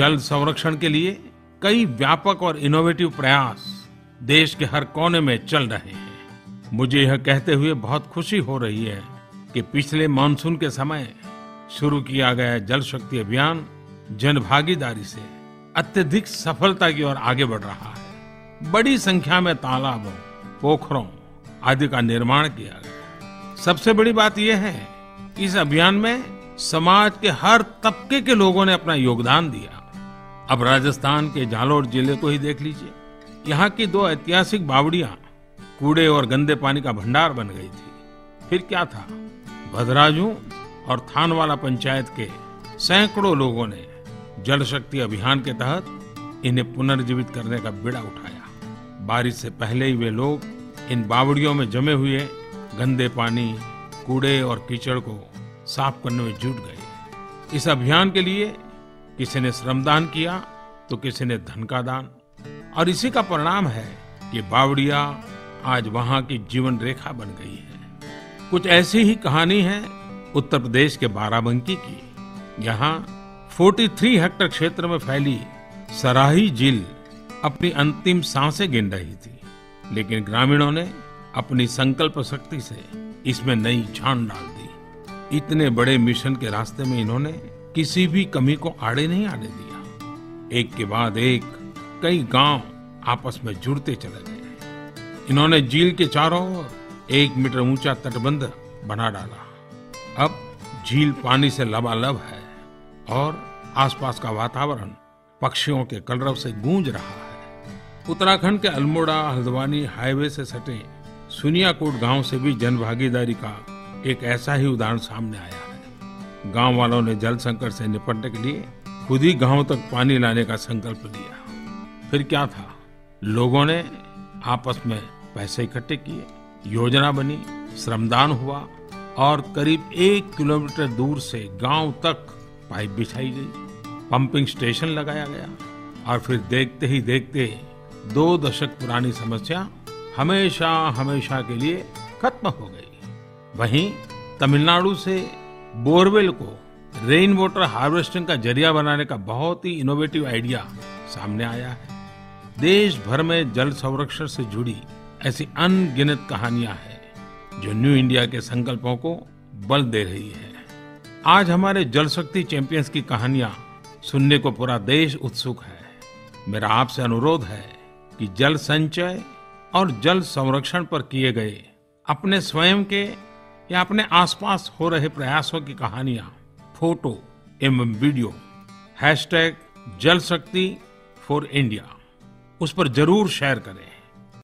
जल संरक्षण के लिए कई व्यापक और इनोवेटिव प्रयास देश के हर कोने में चल रहे हैं। मुझे यह कहते हुए बहुत खुशी हो रही है कि पिछले मानसून के समय शुरू किया गया जल शक्ति अभियान जन भागीदारी से अत्यधिक सफलता की ओर आगे बढ़ रहा है। बड़ी संख्या में तालाबों, पोखरों आदि का निर्माण किया गया। सबसे बड़ी बात यह है कि इस अभियान में समाज के हर तबके के लोगों ने अपना योगदान दिया। अब राजस्थान के जालोर ज़िले को ही देख लीजिए। यहाँ की दो ऐतिहासिक बावड़ियाँ, कूड़े और गंदे पानी का भंडार बन गई थी। फिर क्या था? भद्राजू और थानवाला पंचायत के सैकड़ों लोगों ने जल शक्ति अभियान के तहत इन्हें पुनर्जीवित करने का बिड़ा उठाया। बारिश से पहले ही वे लोग इन बावड़ियों में जमे हुए गंदे पानी, कूड़े और कीचड़ को साफ़ करने में जुट गए। इस अभियान के लिए किसी ने श्रमदान किया तो किसी ने धन का दान। और इसी का परिणाम है कि बावड़िया आज वहाँ की जीवन रेखा बन गई है। कुछ ऐसी ही कहानी है उत्तर प्रदेश के बाराबंकी की यहाँ 43 हेक्टर क्षेत्र में फैली सराही झील अपनी अंतिम साँसें गिन रही थी, लेकिन ग्रामीणों ने अपनी संकल्प शक्ति से इसमें नई जान डाल दी। इतने बड़े मिशन के रास्ते में इन्होंने किसी भी कमी को आड़े नहीं आने दिया। एक के बाद एक कई गाँव आपस में जुड़ते चले गए। इन्होंने झील के चारों ओर एक मीटर ऊँचा तटबंध बना डाला। अब झील पानी से लबालब है और आसपास का वातावरण पक्षियों के कलरव से गूंज रहा है। उत्तराखंड के अल्मोड़ा, हल्द्वानी हाईवे से सटे सुनियाकोट गाँव से भी जनभागीदारी का एक ऐसा ही उदाहरण सामने आया। गाँव वालों ने जल संकट से निपटने के लिए खुद ही गाँव तक पानी लाने का संकल्प लिया। फिर क्या था? लोगों ने आपस में पैसे इकट्ठे किए, योजना बनी, श्रमदान हुआ और करीब एक किलोमीटर दूर से गाँव तक पाइप बिछाई गई। पंपिंग स्टेशन लगाया गया और फिर देखते ही देखते दो दशक पुरानी समस्या हमेशा हमेशा के लिए खत्म हो गई। वहीं तमिलनाडु से बोरवेल को रेन वाटर हार्वेस्टिंग का ज़रिया बनाने का बहुत ही इनोवेटिव आइडिया सामने आया है। देश भर में जल संरक्षण से जुड़ी ऐसी अनगिनत कहानियाँ हैं, जो न्यू इंडिया के संकल्पों को बल दे रही है। आज हमारे जल शक्ति चैंपियंस की कहानियाँ सुनने को पूरा देश उत्सुक है। मेरा आपसे अनुरोध है कि जल संचय और जल संरक्षण पर किए गए अपने स्वयं के या अपने आसपास हो रहे प्रयासों की कहानियाँ, फ़ोटो, एवं वीडियो, हैशटैग जल शक्ति फॉर इंडिया, उस पर ज़रूर शेयर करें।